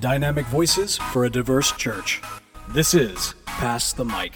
Dynamic voices for a diverse church. This is Pass the Mic.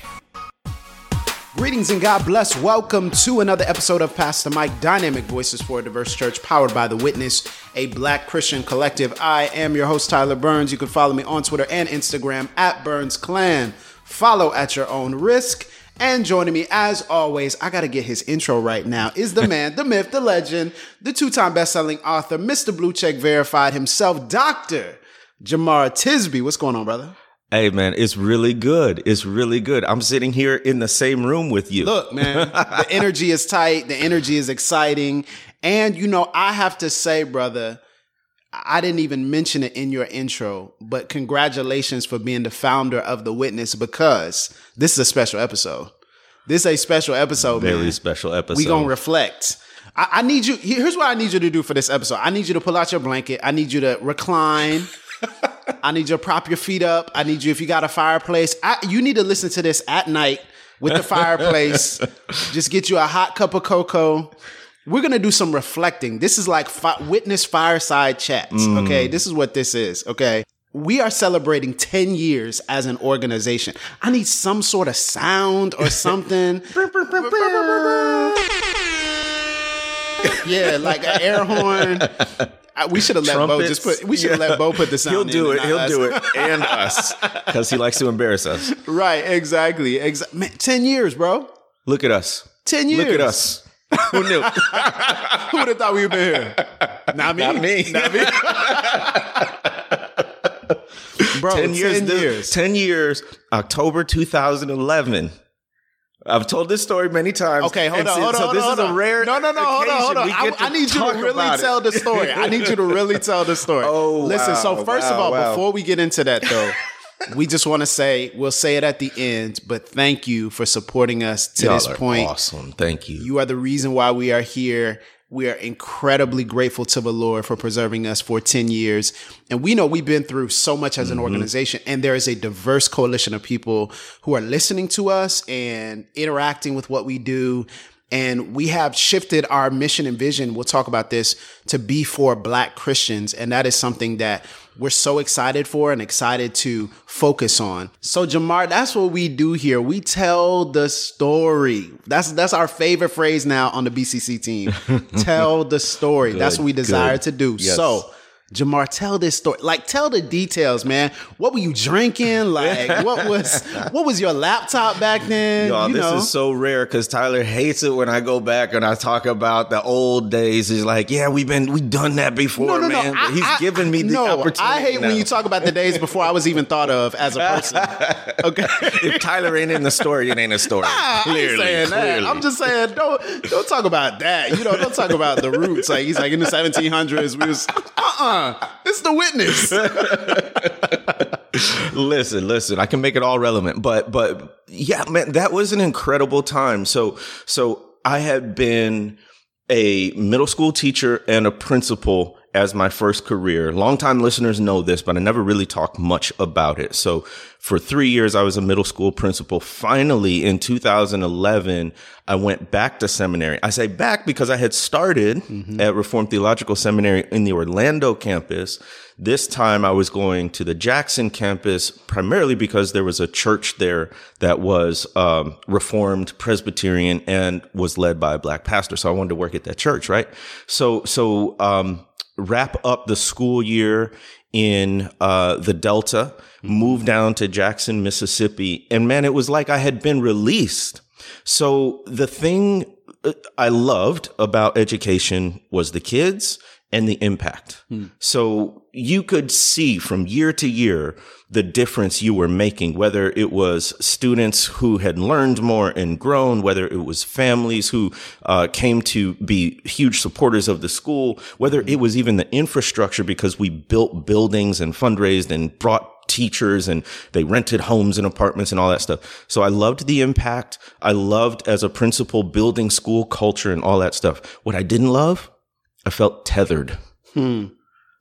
Greetings and God bless. Welcome to another episode of Pass the Mic Dynamic Voices for a Diverse Church, powered by The Witness, a black Christian collective. I am your host, Tyler Burns. You can follow me on Twitter and Instagram at Burns Clan. Follow at your own risk. And joining me, as always, I got to get his intro right now, is the man, the myth, the legend, the two time best selling author, Mr. Blue Check Verified himself, Dr. Jemar Tisby. What's going on, brother? Hey man, it's really good. It's really good. I'm sitting here in the same room with you. Look, man, the energy is tight. The energy is exciting. And, you know, I have to say, brother, I didn't even mention it in your intro, but congratulations for being the founder of The Witness because this is a special episode. This is a special episode, Very man. special episode. We gonna reflect. I, I need you. Here's what I need you to do for this episode. I need you to pull out your blanket. I need you to recline. I need you to prop your feet up. I need you if you got a fireplace. I, you need to listen to this at night with the fireplace. Just get you a hot cup of cocoa. We're gonna do some reflecting. This is like fi- witness fireside chats. Okay, this is what this is. Okay. We are celebrating 10 years as an organization. I need some sort of sound or something. Yeah, like an air horn. I- We should have let Bo just put. We should have Yeah. let Bo put the sound. He'll do it. He'll us. do it, and us, because he likes to embarrass us. Right, exactly. Exa- man, ten years, bro. Look at us. Ten years. Look at us. Who knew? Who would have thought we'd been here? Not me. Not me. Not me. bro, ten years. Ten this- years. Ten years. October 2011. I've told this story many times. Okay, hold on, so- hold on. So hold this on, is a rare. No, no, no. Hold on, hold on. I, I need you to really tell the story. I need you to really tell the story. Oh, listen. So wow, first of all, wow. before we get into that, though. We just want to say we'll say it at the end, but thank you for supporting us to Y'all this point. Awesome. Thank you. You are the reason why we are here. We are incredibly grateful to the Lord for preserving us for 10 years. And we know we've been through so much as an mm-hmm. organization, and there is a diverse coalition of people who are listening to us and interacting with what we do. And we have shifted our mission and vision. We'll talk about this to be for Black Christians. And that is something that we're so excited for and excited to focus on. So Jemar, that's what we do here. We tell the story. That's that's our favorite phrase now on the BCC team. tell the story. that's what we desire good. to do. Yes. So Jemar, tell this story. Like, tell the details, man. What were you drinking? Like, what was what was your laptop back then? Y'all, you this know, is so rare because Tyler hates it when I go back and I talk about the old days. He's like, "Yeah, we've been we've done that before, man." But he's I- giving me the no, opportunity. I hate when you talk about the days before I was even thought of as a person. Okay. if Tyler ain't in the story, it ain't a story. I ain't clearly, that. clearly. I'm just saying don't don't talk about that. You know, don't talk about the roots. Like he's like in the 1700s, we was uh uh It's the witness. listen, listen. I can make it all relevant, but but yeah, man, that was an incredible time. So so I had been a middle school teacher and a principal as my first career. Longtime listeners know this, but I never really talked much about it. So for three years, I was a middle school principal. Finally, in 2011, I went back to seminary. I say back because I had started at Reformed Theological Seminary in the Orlando campus. This time I was going to the Jackson campus primarily because there was a church there that was um, Reformed Presbyterian and was led by a black pastor. So I wanted to work at that church, right? So, so, um, wrap up the school year in uh, the Delta, move down to Jackson, Mississippi. And man, it was like I had been released. So the thing uh, I loved about education was the kids and the impact. So you could see from year to year the difference you were making, whether it was students who had learned more and grown, whether it was families who uh, came to be huge supporters of the school, whether it was even the infrastructure because we built buildings and fundraised and brought teachers and they rented homes and apartments and all that stuff. So I loved the impact. I loved as a principal building school culture and all that stuff. What I didn't love, I felt tethered. Hmm.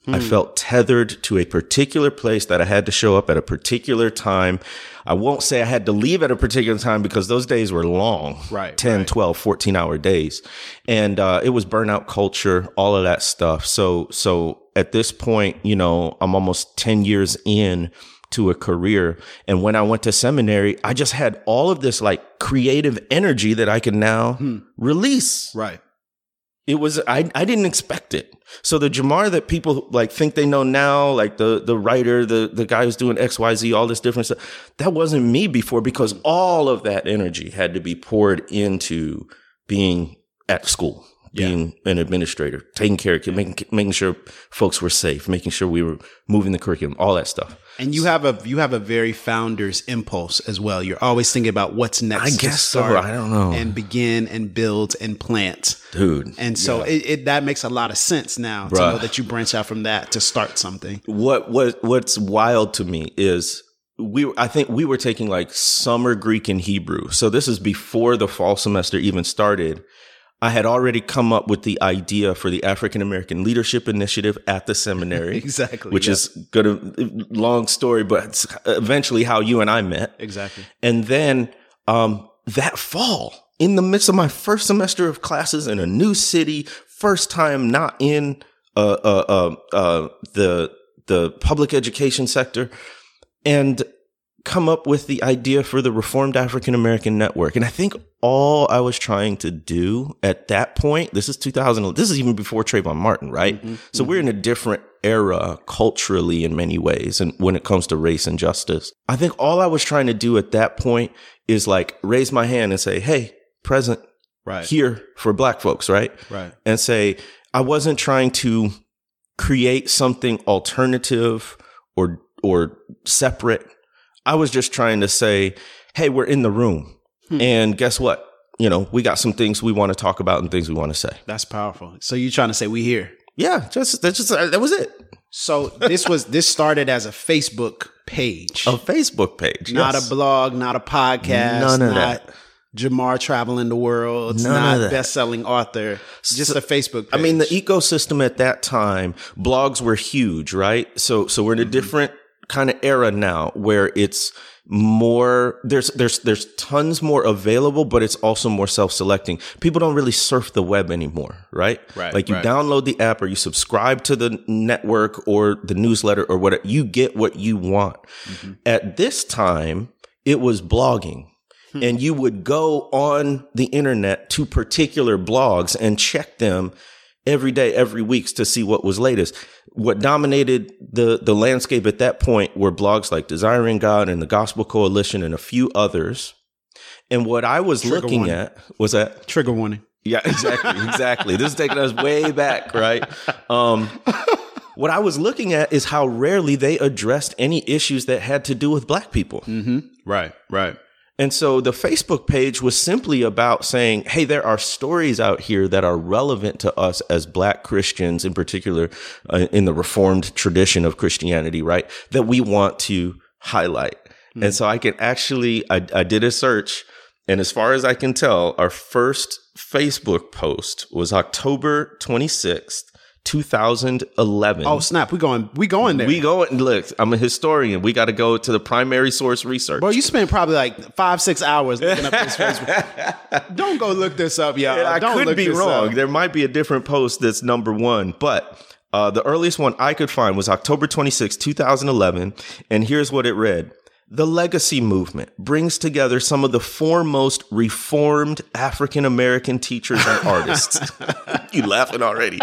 I hmm. felt tethered to a particular place that I had to show up at a particular time. I won't say I had to leave at a particular time because those days were long. Right, 10, right. 12, 14 hour days. And, uh, it was burnout culture, all of that stuff. So, so at this point, you know, I'm almost 10 years in to a career. And when I went to seminary, I just had all of this like creative energy that I can now hmm. release. Right. It was I I didn't expect it. So the Jemar that people like think they know now, like the the writer, the the guy who's doing XYZ, all this different stuff, that wasn't me before because all of that energy had to be poured into being at school, being an administrator, taking care of kids, making making sure folks were safe, making sure we were moving the curriculum, all that stuff. And you have a you have a very founder's impulse as well. You're always thinking about what's next. I to guess so. I don't know. And begin and build and plant. Dude. And so it, it that makes a lot of sense now to know that you branch out from that to start something. what what what's wild to me is we I think we were taking like summer Greek and Hebrew. So this is before the fall semester even started. I had already come up with the idea for the African American Leadership Initiative at the seminary. Exactly, Which yeah. is gonna long story, but it's eventually how you and I met. Exactly. And then um, that fall, in the midst of my first semester of classes in a new city, first time not in uh, uh, uh, uh, the the public education sector, and come up with the idea for the Reformed African American Network. And I think all I was trying to do at that point, this is 2000, this is even before Trayvon Martin, right? Mm-hmm, so we're in a different era culturally in many ways. And when it comes to race and justice, I think all I was trying to do at that point is like raise my hand and say, Hey, present Right. here for black folks, right? Right. And say, I wasn't trying to create something alternative or, or separate. I was just trying to say, Hey, we're in the room. Hmm. And guess what? You know, we got some things we want to talk about and things we want to say. That's powerful. So you're trying to say we here. Yeah, just that's just that was it. So this was this started as a Facebook page. A Facebook page, not yes. a blog, not a podcast, None of not that. Jemar traveling the world. It's None not best-selling author. Just a Facebook page. I mean, the ecosystem at that time, blogs were huge, right? So, so we're in a mm-hmm. different kind of era now where it's more, there's, there's, there's tons more available, but it's also more self-selecting. People don't really surf the web anymore, right? Right, Like you right. download the app or you subscribe to the network or the newsletter or whatever. You get what you want. Mm-hmm. At this time, it was blogging. Hmm. And you would go on the internet to particular blogs and check them every day, every week to see what was latest. What dominated the, the landscape at that point were blogs like Desiring God and the Gospel Coalition and a few others. And what I was Trigger looking warning. at was that trigger warning. yeah, exactly, exactly. this is taking us way back, right? Um, what I was looking at is how rarely they addressed any issues that had to do with black people. Mm-hmm. Right, right. And so the Facebook page was simply about saying, hey, there are stories out here that are relevant to us as black Christians, in particular, uh, in the reformed tradition of Christianity, right? That we want to highlight. And so I can actually, I, I did a search. And as far as I can tell, our first Facebook post was October 26th, 2011. Oh snap! We going. We going there. we going and look, I'm a historian. We got to go to the primary source research. Bro, you spent probably like five, six hours looking up this Facebook. Don't go look this up, y'all. And I Don't could be wrong. up. There might be a different post that's number one, but uh, the earliest one I could find was October 26, 2011. And here's what it read. The legacy movement brings together some of the foremost reformed African American teachers and artists. you laughing already.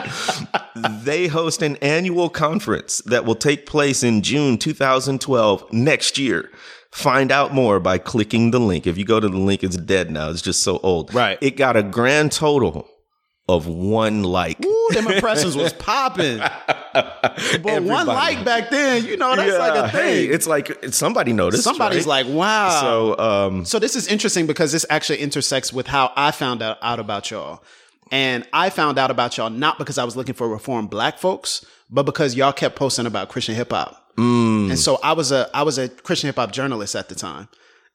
They host an annual conference that will take place in June 2012 next year. Find out more by clicking the link. If you go to the link, it's dead now. It's just so old. Right. It got a grand total of one like. Ooh, them impressions was popping. But one like back then, you know, that's like a hey, thing. it's like somebody noticed. Somebody's right? like, wow. So, um, So this is interesting because this actually intersects with how I found out, out about y'all. And I found out about y'all not because I was looking for reformed black folks, but because y'all kept posting about Christian hip hop. Mm. And so I was a I was a Christian hip hop journalist at the time.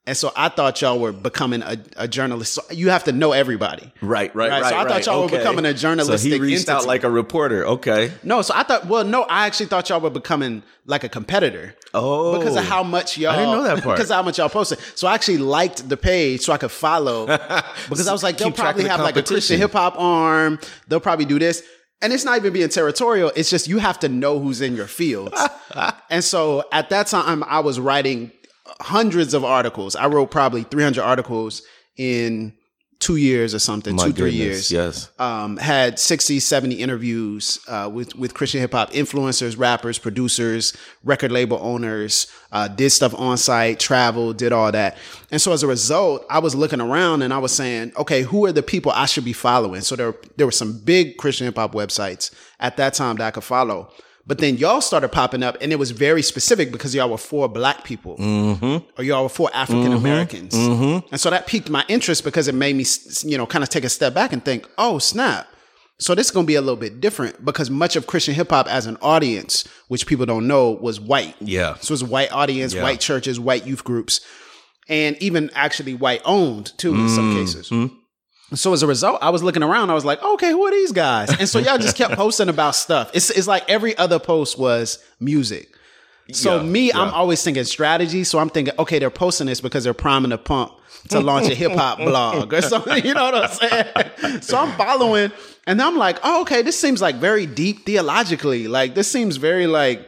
And so I thought y'all were becoming a, a journalist. So you have to know everybody. right, right, Right, right. so I thought y'all were becoming a journalist. So he reached out like a reporter. Okay. No, so I thought, well, no, I actually thought y'all were becoming like a competitor. Oh. Because of how much y'all. I didn't know that part. Because of how much y'all posted. So I actually liked the page so I could follow. Because I was like, they'll Keep track of probably have like a Christian hip hop arm. They'll probably do this. and it's not even being territorial. It's just you have to know who's in your field and so at that time, I was writing hundreds of articles. I wrote probably 300 articles in two years or something, My two, three years. Yes. Um, had 60, 70 interviews uh, with, with Christian hip hop influencers, rappers, producers, record label owners, uh, did stuff on site, traveled, did all that. And so as a result, I was looking around and I was saying, okay, who are the people I should be following? So there, there were some big Christian hip hop websites at that time that I could follow. But then y'all started popping up, and it was very specific because y'all were four black people, mm-hmm. or y'all were four African mm-hmm. Americans, mm-hmm. and so that piqued my interest because it made me, you know, kind of take a step back and think, oh snap. So this is going to be a little bit different because much of Christian hip hop as an audience, which people don't know, was white. Yeah. So it was a white audience, Yeah. white churches, white youth groups, and even actually white owned too in some cases. So as a result, I was looking around. I was like, okay, who are these guys? And so y'all just kept posting about stuff. It's it's like every other post was music. So Yeah, me, I'm always thinking strategy. So I'm thinking, okay, they're posting this because they're priming the pump to launch a hip hop blog or something. You know what I'm saying? So I'm following, and I'm like, oh, okay, this seems like very deep theologically. Like this seems very like.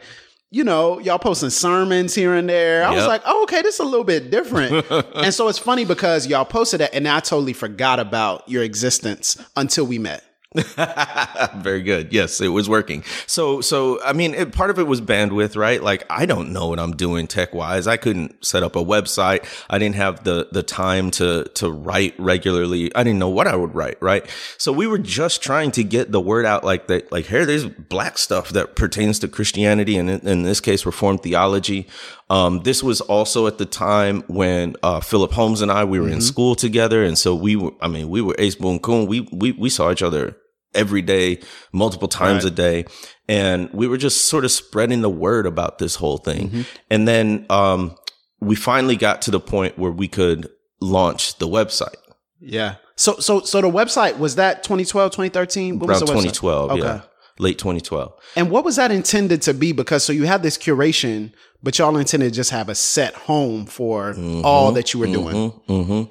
You know, y'all posting sermons here and there. I was like, oh, okay, this is a little bit different. and so it's funny because y'all posted that and I totally forgot about your existence until we met. Very good. Yes, it was working. So, so I mean, it, part of it was bandwidth, right? Like, I don't know what I'm doing tech wise. I couldn't set up a website. I didn't have the the time to to write regularly. I didn't know what I would write, right? So we were just trying to get the word out, like that. Like, here, there's black stuff that pertains to Christianity, and in, in this case, Reformed theology. Um, this was also at the time when uh, Philip Holmes and I we were in school together, and so we were. I mean, we were ace boon coon. We we we saw each other every day, multiple times a day. And we were just sort of spreading the word about this whole thing. And then, um, we finally got to the point where we could launch the website. Yeah. So so so the website was that 2012, 2013? What was Around the website? 2012. Okay. Yeah. Late 2012. And what was that intended to be? Because so you had this curation, but y'all intended to just have a set home for all mm-hmm. that you were doing. hmm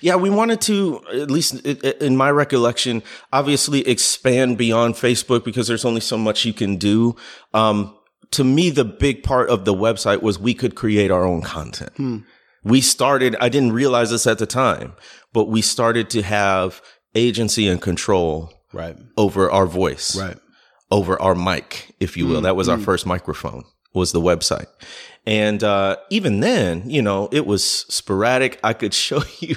Yeah, we wanted to, at least i- i- in my recollection, obviously expand beyond Facebook because there's only so much you can do. Um, to me, the big part of the website was we could create our own content. Hmm. We started, I didn't realize this at the time, but we started to have agency and control Right. over our voice Right. over our mic, if you will. Hmm. That was our hmm. first microphone, was the website. And uh, even then, you know, it was sporadic. I could show you,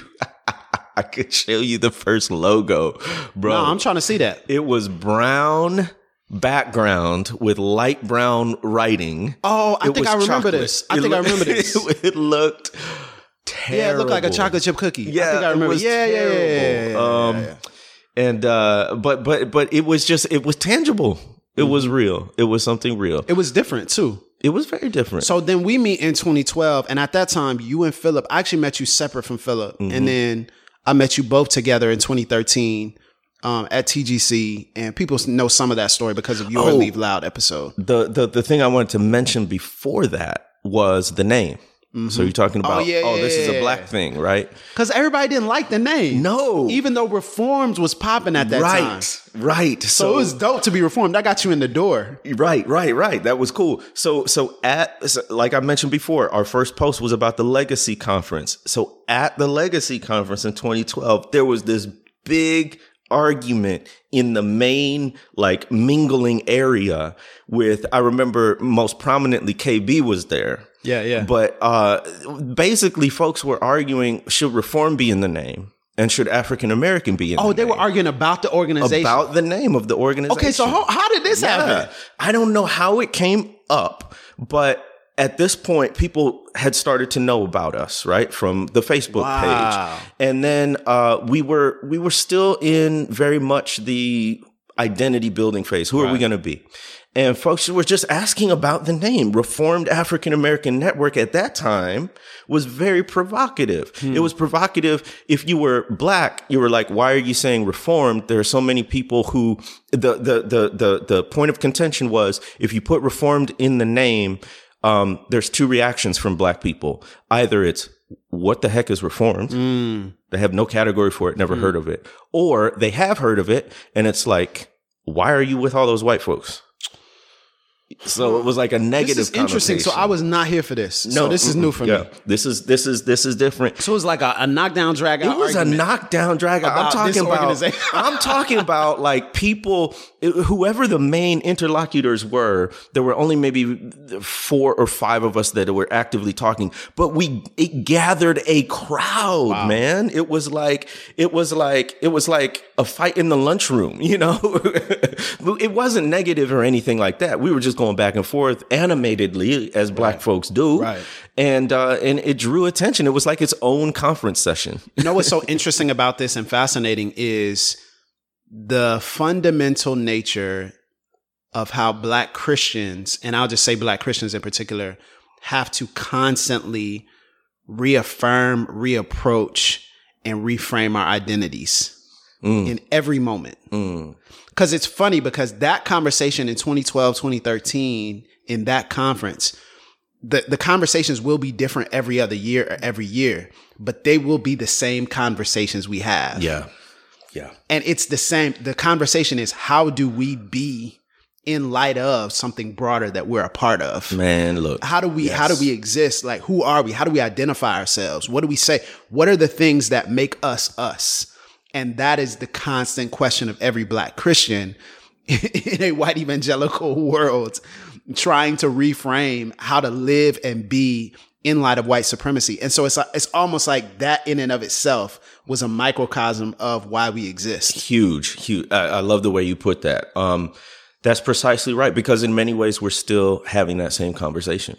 I could show you the first logo, bro. No, I'm trying to see that. it was brown background with light brown writing. Oh, I It think I remember chocolate. this. I It think I remember this. It, it looked terrible. Yeah, it looked like a chocolate chip cookie. Yeah, I think I remember. was yeah, yeah, yeah, yeah, yeah, terrible. yeah, yeah, Um, yeah. and uh but but but it was just it was tangible it was Mm-hmm. real it was something real It was different too. It was very different So then we meet in 2012, and at that time, you and Philip, I actually met you separate from Philip, Mm-hmm. and then I met you both together in 2013 um, at TGC, and people know some of that story because of your Oh. Leave Loud episode. the the the thing i wanted to mention before that was the name so you're talking mm-hmm. oh, about oh, yeah, yeah, this is a black thing right Because everybody didn't like the name. No. even though Reforms was popping at that time. right right So it was dope to be Reformed. That got you in the door. Right, right, right. That was cool. So, so at like I mentioned before, our first post was about the Legacy Conference. So at the Legacy Conference in 2012, there was this big argument in the main like mingling area with I remember most prominently KB was there. Yeah, yeah. But uh basically folks were arguing should reform be in the name and should African American be in Oh, the they name? were arguing about the organization. about the name of the organization. okay, so how, how did this Yeah. happen? I don't know how it came up, but at this point, people had started to know about us, right, from the Facebook Wow. page, and then uh, we were we were still in very much the identity building phase. Who are we going to be? And folks were just asking about the name. Reformed African American Network at that time was very provocative. Hmm. It was provocative if you were black, you were like, why are you saying reformed? There are so many people who the the the the the point of contention was if you put reformed in the name, um, there's two reactions from black people. Either it's what the heck is reformed? Hmm. They have no category for it, never hmm. heard of it. Or they have heard of it and it's like, why are you with all those white folks? So it was like a negative. This is interesting. So I was not here for this. No, so this is new for yeah. me. This is this is this is different. So it was like a, a knockdown drag. It was a knockdown drag. I'm talking about. I'm talking about like people, whoever the main interlocutors were. There were only maybe four or five of us that were actively talking, but we it gathered a crowd. Wow. Man, it was like it was like it was like a fight in the lunchroom. You know, it wasn't negative or anything like that. We were just going back and forth animatedly as black right. folks do. Right. And uh, and it drew attention. It was like its own conference session. You know what's so interesting about this and fascinating is the fundamental nature of how black Christians, and I'll just say black Christians in particular, have to constantly reaffirm, reapproach, and reframe our identities mm. in every moment. Mm. Cause it's funny because that conversation in 2012, 2013, in that conference, the, the conversations will be different every other year or every year, but they will be the same conversations we have. Yeah. Yeah. And it's the same. The conversation is how do we be in light of something broader that we're a part of? Man, look. How do we yes. how do we exist? Like who are we? How do we identify ourselves? What do we say? What are the things that make us us? And that is the constant question of every black Christian in a white evangelical world, trying to reframe how to live and be in light of white supremacy. And so it's, it's almost like that in and of itself was a microcosm of why we exist. Huge, huge. I, I love the way you put that. Um, that's precisely right. Because in many ways, we're still having that same conversation.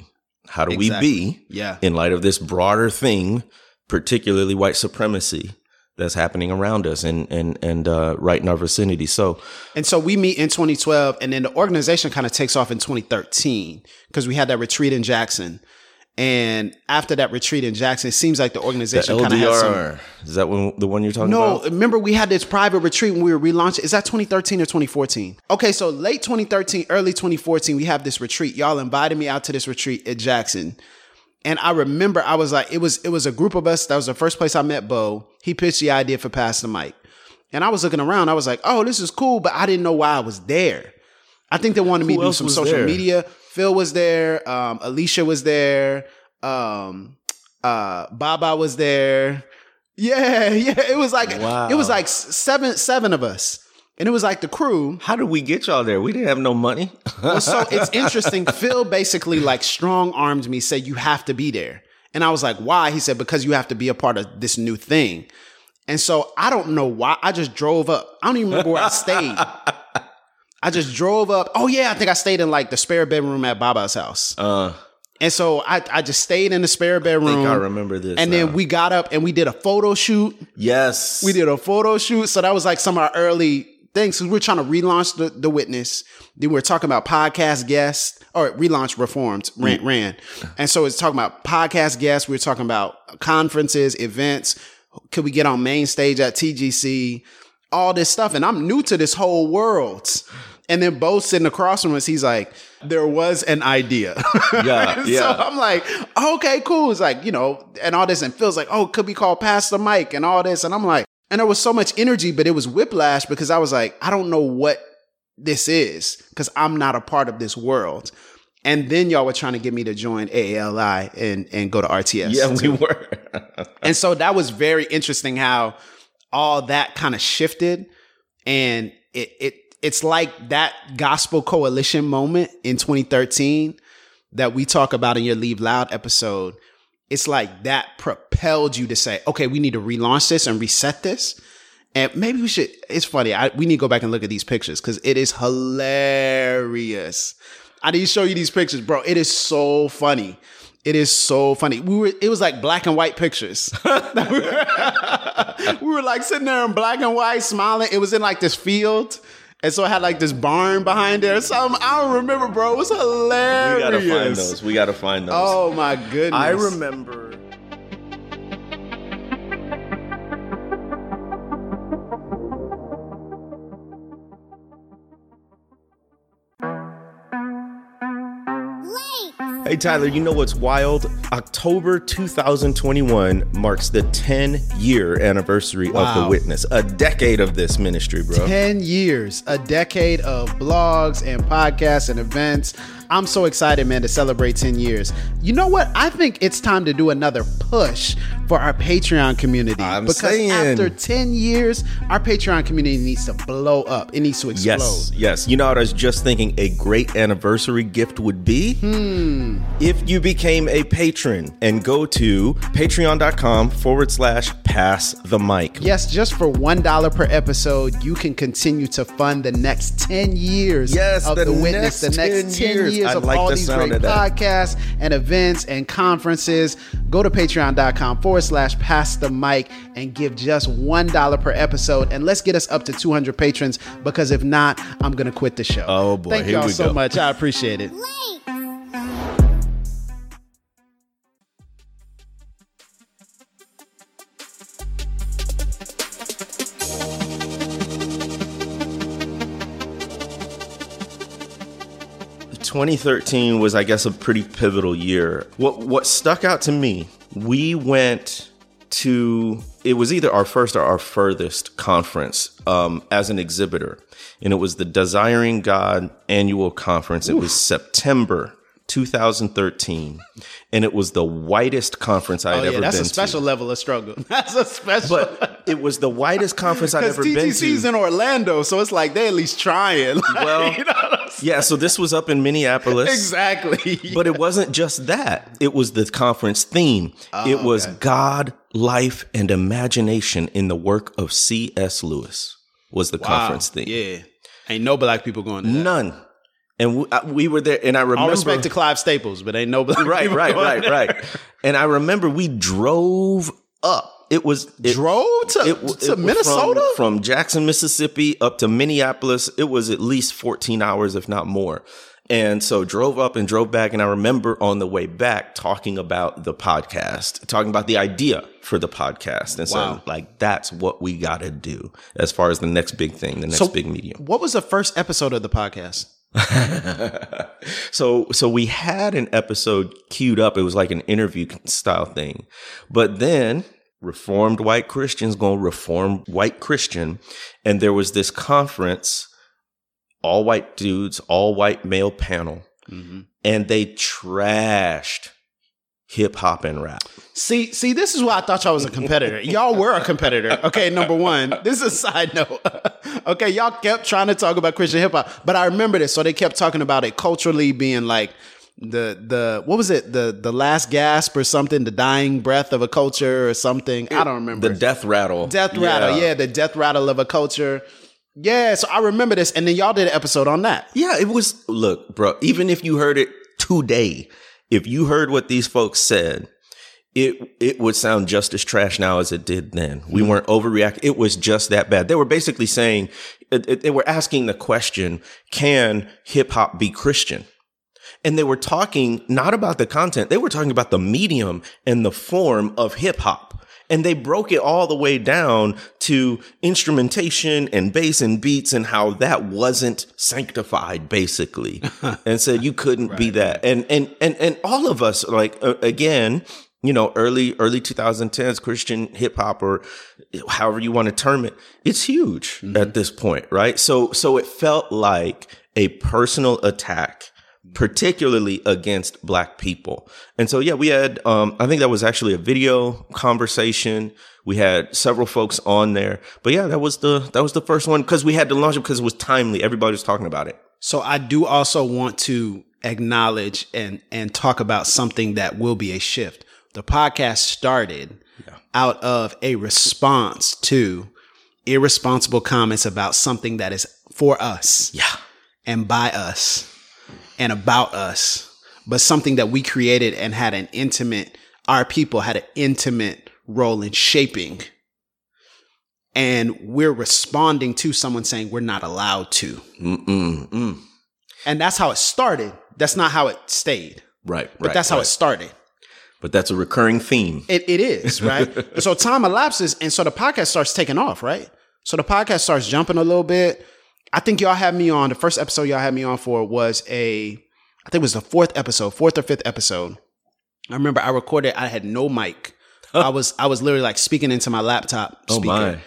How do exactly. we be yeah. in light of this broader thing, particularly white supremacy? That's happening around us and and and uh, right in our vicinity. So, and so we meet in 2012, and then the organization kind of takes off in 2013 because we had that retreat in Jackson. And after that retreat in Jackson, it seems like the organization kind of has some. Is that when, the one you're talking no, about? No, remember we had this private retreat when we were relaunching. Is that 2013 or 2014? Okay, so late 2013, early 2014, we have this retreat. Y'all invited me out to this retreat at Jackson. And I remember I was like, it was it was a group of us. That was the first place I met Bo. He pitched the idea for Pass the Mic. And I was looking around, I was like, oh, this is cool, but I didn't know why I was there. I think they wanted me to do some social there? media. Phil was there, um, Alicia was there, um, uh, Baba was there. Yeah, yeah. It was like wow. it was like seven seven of us. And it was like the crew. How did we get y'all there? We didn't have no money. well, so it's interesting. Phil basically like strong armed me, said, You have to be there. And I was like, Why? He said, Because you have to be a part of this new thing. And so I don't know why. I just drove up. I don't even remember where I stayed. I just drove up. Oh, yeah. I think I stayed in like the spare bedroom at Baba's house. Uh. And so I, I just stayed in the spare bedroom. I think I remember this. And now. then we got up and we did a photo shoot. Yes. We did a photo shoot. So that was like some of our early things because we're trying to relaunch the, the witness. Then we're talking about podcast guests or relaunch reformed RAAN, mm. RAAN. And so it's talking about podcast guests. We are talking about conferences, events. Could we get on main stage at TGC? All this stuff. And I'm new to this whole world. And then Bo's sitting across from us, he's like, there was an idea. Yeah. yeah. So I'm like, okay, cool. It's like, you know, and all this and feels like, oh, could be called Pass the Mic and all this. And I'm like, and there was so much energy, but it was whiplash because I was like, I don't know what this is because I'm not a part of this world. And then y'all were trying to get me to join AALI and, and go to RTS. Yeah, we were. and so that was very interesting how all that kind of shifted. And it, it, it's like that gospel coalition moment in 2013 that we talk about in your Leave Loud episode it's like that propelled you to say, okay, we need to relaunch this and reset this. And maybe we should, it's funny. I, we need to go back and look at these pictures because it is hilarious. I need to show you these pictures, bro. It is so funny. It is so funny. We were, it was like black and white pictures. we, were, we were like sitting there in black and white, smiling. It was in like this field and so I had like this barn behind there. Or something I don't remember, bro. It was hilarious. We gotta find those. We gotta find those. Oh my goodness. I remember. Hey, Tyler, you know what's wild? October 2021 marks the 10 year anniversary of The Witness. A decade of this ministry, bro. 10 years, a decade of blogs and podcasts and events. I'm so excited, man, to celebrate 10 years. You know what? I think it's time to do another push for our Patreon community. I'm because saying. after 10 years, our Patreon community needs to blow up. It needs to explode. Yes, yes. You know what I was just thinking a great anniversary gift would be? Hmm. If you became a patron and go to patreon.com forward slash pass the mic. Yes, just for $1 per episode, you can continue to fund the next 10 years Yes, of the the, witness, the next next 10 10 years, years. Of like all the these great podcasts and events and conferences. Go to patreon.com forward forward slash pass the mic and give just $1 per episode. And let's get us up to 200 patrons because if not, I'm going to quit the show. Oh, boy. Thank y'all so go. much. I appreciate it. Wait. 2013 was, I guess, a pretty pivotal year. What what stuck out to me, we went to it was either our first or our furthest conference um, as an exhibitor, and it was the Desiring God annual conference. Oof. It was September 2013, and it was the whitest conference I had oh, yeah, ever been. That's a special to. level of struggle. That's a special. But it was the whitest conference I've ever TGC's been to. TGC's in Orlando, so it's like they at least trying. Like, well, you know what yeah, so this was up in Minneapolis. Exactly. But it wasn't just that. It was the conference theme. Oh, it was God, life, and imagination in the work of C.S. Lewis was the conference theme. Yeah. Ain't no black people going to that. None. And we, I- we were there, and I remember. All respect to Clive Staples, but ain't no black right, right, right, there. right. And I remember we drove up. It was it, Drove to, it to it Minnesota? from, from Jackson, Mississippi, up to Minneapolis. It was at least 14 hours, if not more. And so drove up and drove back. And I remember on the way back talking about the podcast, talking about the idea for the podcast and Wow. like, that's what we got to do as far as the next big thing, the next So- big medium. what was the first episode of the podcast? so so we had an episode queued up. It was like an interview style thing. But then reformed white Christians going to reform white Christian and there was this conference all white dudes, all white male panel mm-hmm. and they trashed hip hop and rap. See, see, this is why I thought y'all was a competitor. y'all were a competitor. Okay, number one. This is a side note. okay, y'all kept trying to talk about Christian hip hop, but I remember this. So they kept talking about it culturally being like the the what was it the the last gasp or something, the dying breath of a culture or something. I don't remember. The death rattle. death rattle, yeah, the death rattle of a culture. Yeah, so I remember this, and then y'all did an episode on that. Yeah, it was. Look, bro. Even if you heard it today, if you heard what these folks said, it it would sound just as trash now as it did then. We hmm. weren't overreacting. It was just that bad. They were basically saying they were asking the question: Can hip hop be Christian? And they were talking not about the content. They were talking about the medium and the form of hip hop. And they broke it all the way down to instrumentation and bass and beats and how that wasn't sanctified basically. and said you couldn't be that. And, and, and, and all of us, like, uh, again, you know, early, early 2010s Christian hip hop or however you want to term it, it's huge at this point, right? So, so it felt like a personal attack particularly against black people. And so, yeah, we had, um, I think that was actually a video conversation. We had several folks on there, but yeah, that was the, that was the first one because we had to launch it because it was timely. Everybody was talking about it. So I do also want to acknowledge and and talk about something that will be a shift. The podcast started out of a response to irresponsible comments about something that is for us Yeah. and by us and about us, but something that we created and had an intimate, our people had an intimate role in shaping. And we're responding to someone saying we're not allowed to. Mm-mm, mm. And that's how it started. That's not how it stayed, Right. but right, that's how right. it started. But that's a recurring theme. It, it is, right? so time elapses, and so the podcast starts taking off, right? So the podcast starts jumping a little bit. I think y'all had me on, the first episode y'all had me on for was a I think it was the fourth episode, fourth or fifth episode. I remember I recorded. I had no mic. I was I was literally like speaking into my laptop. Oh my.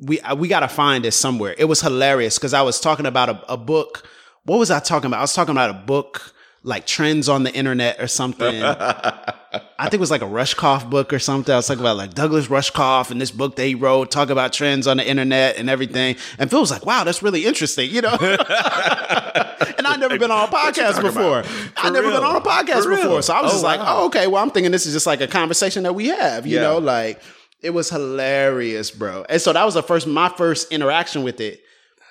We we gotta find this somewhere. It was hilarious because I was talking about a, a book. What was I talking about? I was talking about a book like trends on the internet or something. I think it was like a Rushkoff book or something. I was talking about like Douglas Rushkoff and this book that he wrote, talk about trends on the internet and everything. And Phil was like, wow, that's really interesting, you know? and I'd never been on a podcast before. I'd never been on a podcast before. So I was Oh, just like, wow. oh, okay, well, I'm thinking this is just like a conversation that we have, you Yeah. know? Like, it was hilarious, bro. And so that was the first, my first interaction with it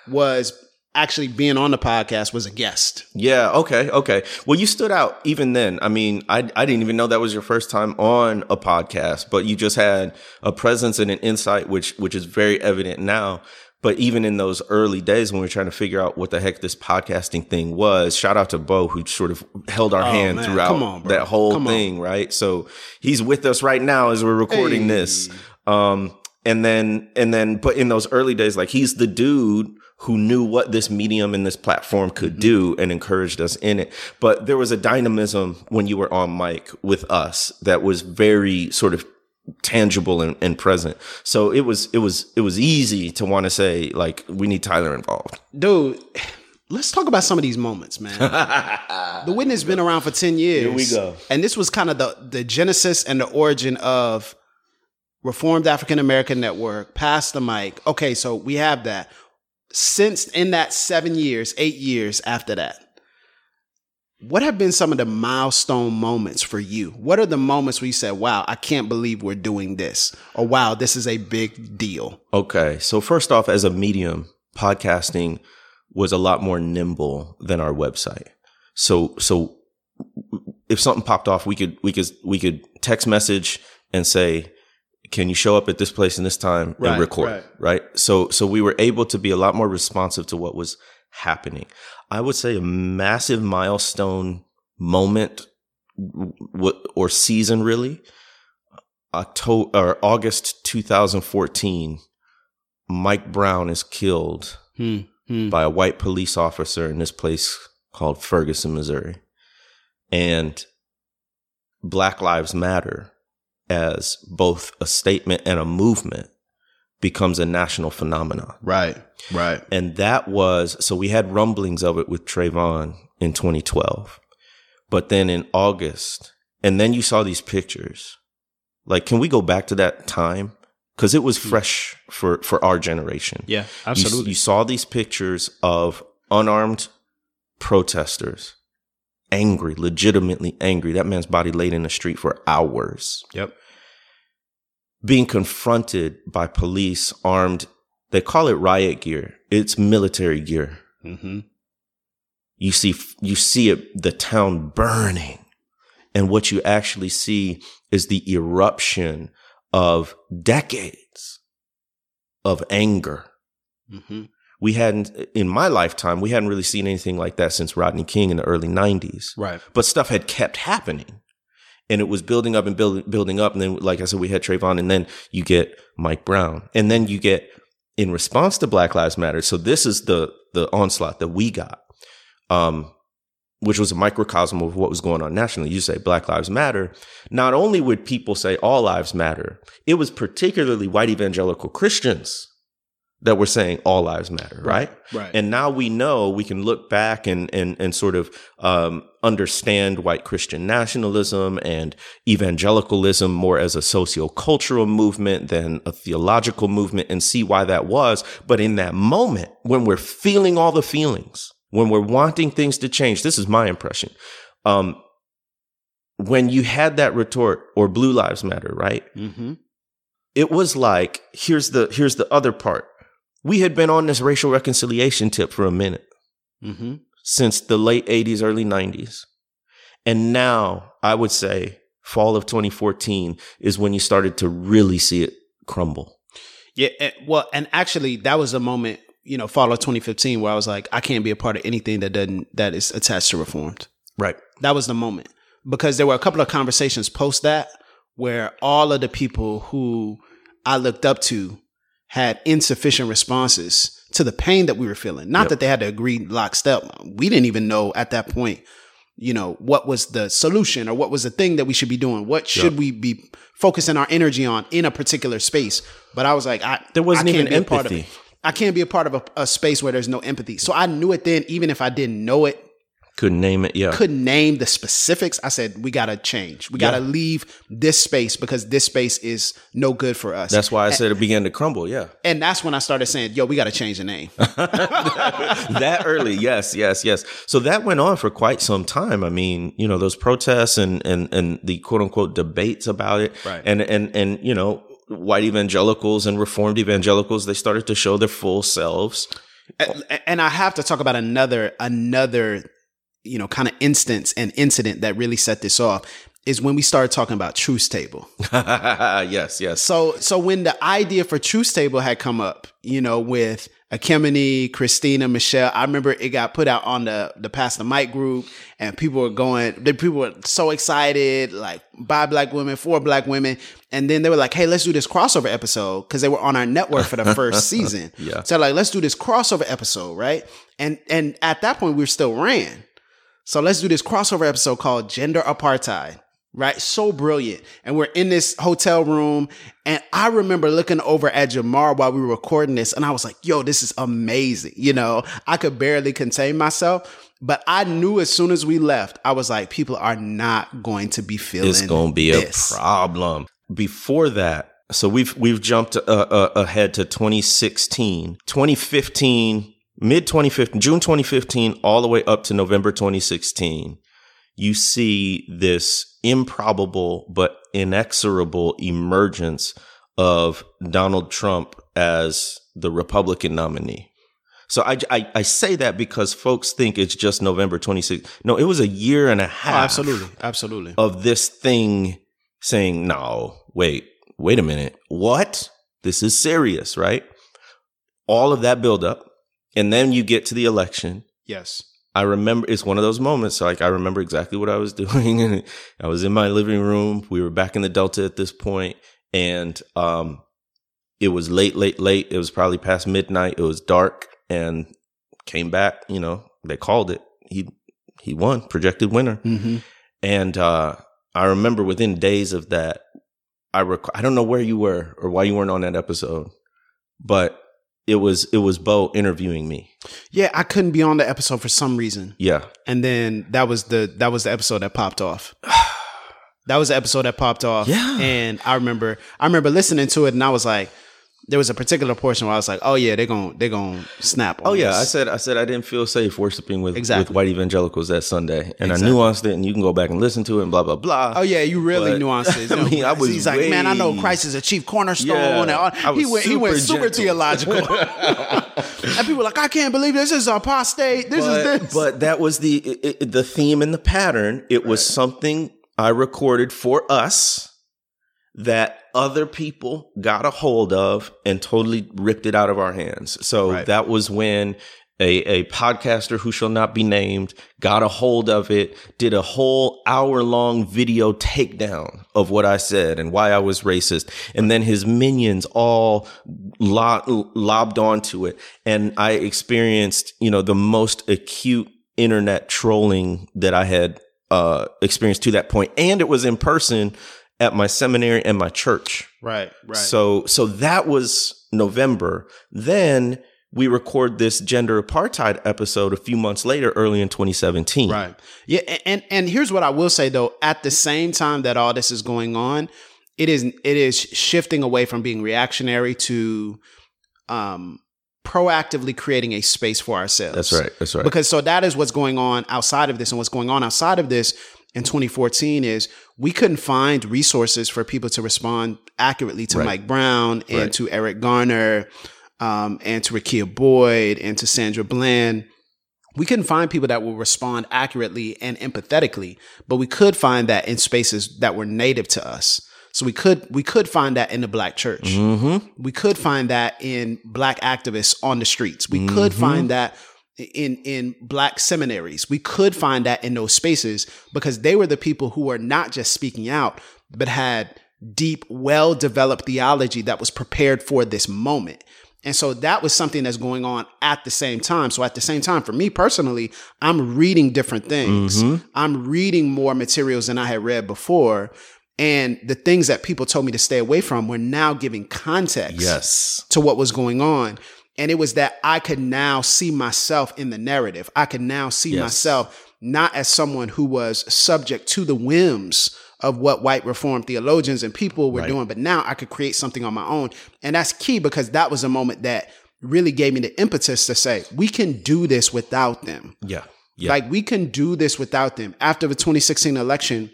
was actually being on the podcast was a guest. Yeah. Okay. Okay. Well, you stood out even then. I mean, I I didn't even know that was your first time on a podcast, but you just had a presence and an insight, which which is very evident now. But even in those early days when we were trying to figure out what the heck this podcasting thing was, shout out to Bo who sort of held our hand Oh, man. throughout on, that whole Come on. thing, right? So he's with us right now as we're recording Hey. this. Um, and then and then, but in those early days, like he's the dude who knew what this medium and this platform could Mm-hmm. do and encouraged us in it. But there was a dynamism when you were on mic with us that was very sort of tangible and, and present. So it was it was it was easy to want to say like we need Tyler involved. Dude, let's talk about some of these moments, man. the witness been around for 10 years. Here we go. And this was kind of the, the genesis and the origin of Reformed African American Network, Pass the Mic. Okay, so we have that. Since in that seven years, eight years after that, what have been some of the milestone moments for you? What are the moments where you said, wow, I can't believe we're doing this? Or wow, this is a big deal? Okay. So first off, as a medium, podcasting was a lot more nimble than our website. So, so if something popped off, we could, we could, we could text message and say, can you show up at this place and this time Right, and record? right. Right. So, so we were able to be a lot more responsive to what was happening. I would say a massive milestone moment w- or season really. October or August 2014, Mike Brown is killed Hmm. Hmm. by a white police officer in this place called Ferguson, Missouri. And Black Lives Matter as both a statement and a movement becomes a national phenomenon. Right. Right. And that was so we had rumblings of it with Trayvon in 2012. But then in August, and then you saw these pictures. Like, can we go back to that time? Because it was hmm. fresh for for our generation. Yeah, You- You, saw these pictures of unarmed protesters, angry, legitimately angry. That man's body laid in the street for hours Yep. Being confronted by police armed. They call it riot gear. It's military gear. Mm-hmm. You see, you see it, the town burning. And what you actually see is the eruption of decades of anger. Mm-hmm. We hadn't, in my lifetime, we hadn't really seen anything like that since Rodney King in the early 90s. Right. But stuff had kept happening. And it was building up and building building up. And then, like I said, we had Trayvon, and then you get Mike Brown. And then you get in response to Black Lives Matter. So this is the the onslaught that we got. Um, which was a microcosm of what was going on nationally. You say Black Lives Matter. Not only would people say all lives matter, it was particularly white evangelical Christians that we're saying all lives matter, right? Right. And now we know we can look back and and and sort of um, understand white Christian nationalism and evangelicalism more as a sociocultural movement than a theological movement, and see why that was. But in that moment, when we're feeling all the feelings, when we're wanting things to change, this is my impression. Um, when you had that retort or Blue Lives Matter, right? mm-hmm. it was like here's the here's the other part we had been on this racial reconciliation tip for a minute Mm-hmm. since the late 80s early 90s and now i would say fall of 2014 is when you started to really see it crumble Yeah. and- well, and actually, that was the moment, you know, fall of 2015, where I was like, I can't be a part of anything that doesn't that is attached to Reformed. right That was the moment because there were a couple of conversations post that where all of the people who I looked up to had insufficient responses to the pain that we were feeling. Not Yep. that they had to agree lockstep. We didn't even know at that point you know, what was the solution or what was the thing that we should be doing? What should we be focusing our energy on in a particular space? But I was like, I There wasn't I can't even be a part of empathy. it. I can't be a part of a, a space where there's no empathy. So I knew it then, even if I didn't know it, Couldn't name it. Yeah. couldn't name the specifics. I said, we got to change. We got to leave this space because this space is no good for us. That's why I said it began to crumble. Yeah. and that's when I started saying, yo, we got to change the name. that early. Yes, yes, yes. So that went on for quite some time. I mean, you know, those protests and and and the quote unquote debates about it. Right. And and and you know, white evangelicals and reformed evangelicals, they started to show their full selves. and, and I have to talk about another another you know kind of instance and incident that really set this off is when we started talking about Truth Table. yes, yes. So so when the idea for Truth Table had come up, you know, with Ekemini, Christina, Michelle, I remember it got put out on the the Pass the Mic group, and people were going. The people were so excited, like by black women, for black women, and then they were like, "Hey, let's do this crossover episode" because they were on our network for the first season. Yeah. So like, let's do this crossover episode, right? And and at that point, we were still RAAN. So let's do this crossover episode called Gender Apartheid. Right? So brilliant. And we're in this hotel room. And I remember looking over at Jemar while we were recording this. And I was like, yo, this is amazing. You know, I could barely contain myself. But I knew as soon as we left, I was like, people are not going to be feeling it's going to be this. a problem. Before that, so we've we've jumped uh, uh, ahead to 2016, 2015, mid 2015, June 2015, all the way up to November 2016. You see this improbable but inexorable emergence of Donald Trump as the Republican nominee. So I, I, I say that because folks think it's just November 26th. No, it was a year and a Oh, half absolutely. Absolutely. of this thing saying, no, wait, wait a minute. What? This is serious, right? All of that buildup. And then you get to the election. Yes. I remember it's one of those moments. Like I remember exactly what I was doing. And I was in my living room. We were back in the Delta at this point, And um, it was late, late, late. It was probably past midnight. It was dark and came back, you know, they called it. He, he won, projected winner. Mm-hmm. And uh, I remember within days of that, I rec- I don't know where you were or why you weren't on that episode, but it was it was Bo interviewing me. Yeah, I couldn't be on the episode for some reason, Yeah, and then that was the that was the episode that popped off. that was the episode that popped off. Yeah. and I remember I remember listening to it, and I was like, there was a particular portion where I was like, oh yeah, they're gonna they're gonna snap. On Oh yeah, I said I said I didn't feel safe worshiping with Exactly. with white evangelicals that Sunday, and Exactly. I nuanced it, and you can go back and listen to it, and blah blah blah. Oh yeah, you really But- nuanced it. I mean, I was He's like, man, I know Christ is a chief cornerstone. Yeah, and all. He went, he went super gentle. theological. and people were like, I can't believe this is apostate. This but, is this. but that was the it, it- the theme and the pattern. It was something I recorded for us that other people got a hold of and totally ripped it out of our hands. So Right. that was when a, a podcaster who shall not be named got a hold of it, did a whole hour long video takedown of what I said and why I was racist. And then his minions all lo- lobbed onto it. And I experienced, you know, the most acute internet trolling that I had uh, experienced to that point. And it was in person at my seminary and my church. right, right. So so that was November. Then we record this gender apartheid episode a few months later, early in 2017. Right. Yeah, and and here's what I will say though, at the same time that all this is going on, it is it is shifting away from being reactionary to um proactively creating a space for ourselves. That's right. That's right. Because so that is what's going on outside of this and what's going on outside of this in 2014 is we couldn't find resources for people to respond accurately to Right. Mike Brown and Right. to Eric Garner um, and to Rekia Boyd and to Sandra Bland we couldn't find people that will respond accurately and empathetically, but we could find that in spaces that were native to us. So we could we could find that in the black church. mm-hmm. We could find that in black activists on the streets. We could find that in in black seminaries. We could find that in those spaces because they were the people who were not just speaking out, but had deep, well developed theology that was prepared for this moment. And so that was something that's going on at the same time. So at the same time, for me personally, I'm reading different things. Mm-hmm. I'm reading more materials than I had read before. And the things that people told me to stay away from were now giving context Yes. to what was going on. And it was that I could now see myself in the narrative. I could now see Yes. myself not as someone who was subject to the whims of what white reform theologians and people were Right. doing, but now I could create something on my own. And that's key because that was a moment that really gave me the impetus to say, we can do this without them. Yeah. Yeah. Like we can do this without them. After the 2016 election,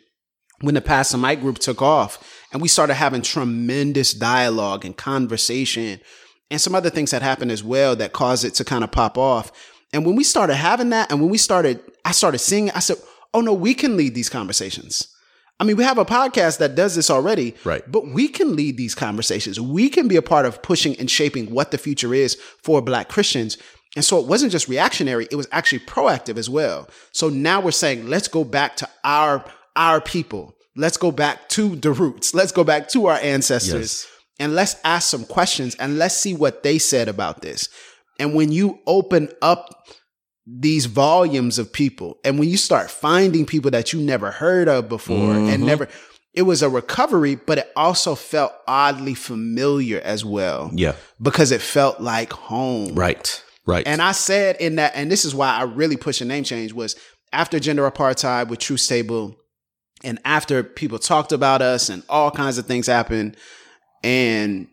when the Pass the Mic group took off and we started having tremendous dialogue and conversation and some other things that happened as well that caused it to kind of pop off. And when we started having that and when we started, I started seeing I said, oh no, we can lead these conversations. I mean, we have a podcast that does this already, Right. But we can lead these conversations. We can be a part of pushing and shaping what the future is for Black Christians. And so it wasn't just reactionary; it was actually proactive as well. So now we're saying, let's go back to our our people. Let's go back to the roots. Let's go back to our ancestors, Yes. And let's ask some questions and let's see what they said about this. And when you open up these volumes of people and when you start finding people that you never heard of before and mm-hmm. never it was a recovery but it also felt oddly familiar as well yeah. because it felt like home Right. Right. and i said in that and this is why i really pushed a name change was after gender apartheid with truth table and after people talked about us and all kinds of things happened and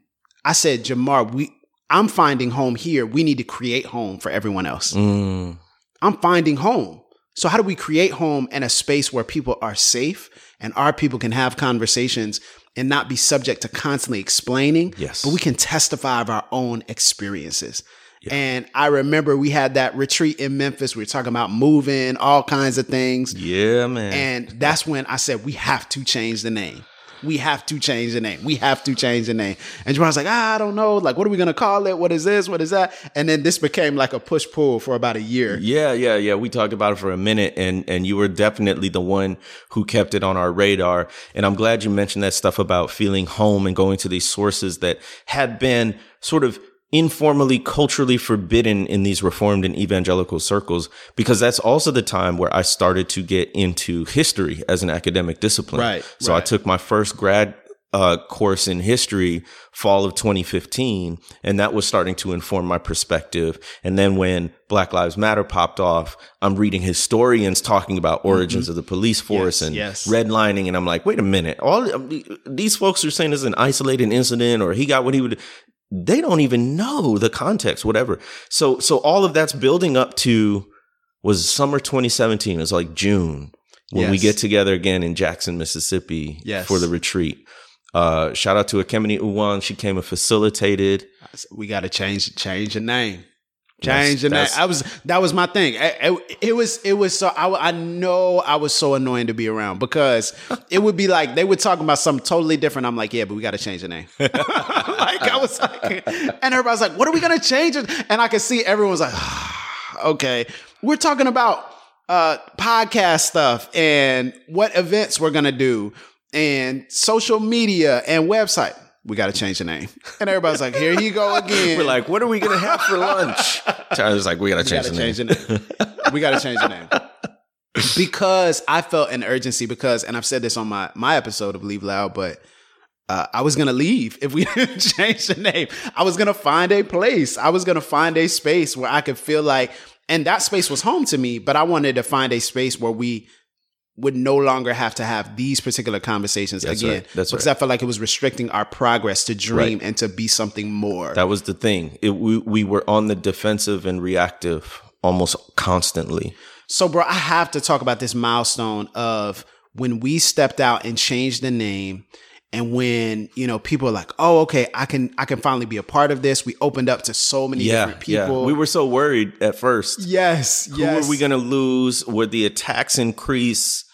i said Jemar we i'm finding home here we need to create home for everyone else Mm, I'm finding home. So how do we create home and a space where people are safe and our people can have conversations and not be subject to constantly explaining? Yes. But we can testify of our own experiences. And I remember we had that retreat in Memphis. We were talking about moving, all kinds of things. yeah, man. And that's when I said, we have to change the name. We have to change the name. We have to change the name. And was like, ah, I don't know. Like, what are we to call it? What is this? What is that? And then this became like a push pull for about a year. Yeah, yeah, yeah. We talked about it for a minute and, and you were definitely the one who kept it on our radar. And I'm glad you mentioned that stuff about feeling home and going to these sources that had been sort of informally culturally forbidden in these reformed and evangelical circles because that's also the time where I started to get into history as an academic discipline. Right, So I took my first grad uh, course in history fall of 2015 and that was starting to inform my perspective and then when black lives matter popped off i'm reading historians talking about origins of the police force Yes, and yes. redlining and i'm like wait a minute all these folks are saying it's an isolated incident or he got what he would they don't even know the context whatever so so all of that's building up to was summer 2017 it was like june when we get together again in Jackson, Mississippi Yes. for the retreat. Uh, shout out to Ekemini Uwan. She came and facilitated. We got to change change the name. Change the name. I was that was my thing. I- I- it was it was so I, I know I was so annoying to be around because it would be like they would talk about something totally different. I'm like, yeah, but we got to change the name. like I was like, and everybody's like, what are we gonna change it? And I could see everyone's like, okay, we're talking about uh podcast stuff and what events we're gonna do and social media and website. We got to change the name. And everybody's like, here you go again. We're like, what are we going to have for lunch? Tyler's like, we got to change gotta the name. the name. we got to change the name. Because I felt an urgency because, and I've said this on my, my episode of Leave Loud, but uh, I was going to leave if we didn't change the name. I was going to find a place. I was going to find a space where I could feel like, and that space was home to me, but I wanted to find a space where we would no longer have to have these particular conversations That's again. right. That's because right. I felt like it was restricting our progress to dream and to be something more. That was the thing. It, we, we were on the defensive and reactive almost constantly. So, bro, I have to talk about this milestone of when we stepped out and changed the name, and when you know people are like, "Oh, okay, I can, I can finally be a part of this." We opened up to so many Yeah, different yeah. people. We were so worried at first. yes, Who yes. were we going to lose? Would the attacks increase?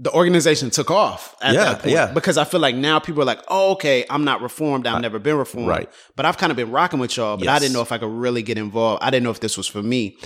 the organization took off at Yeah, that point yeah. because I feel like now people are like, "Oh, okay, I'm not reformed. I've never been reformed." Right. But I've kind of been rocking with y'all, but I didn't know if I could really get involved. I didn't know if this was for me.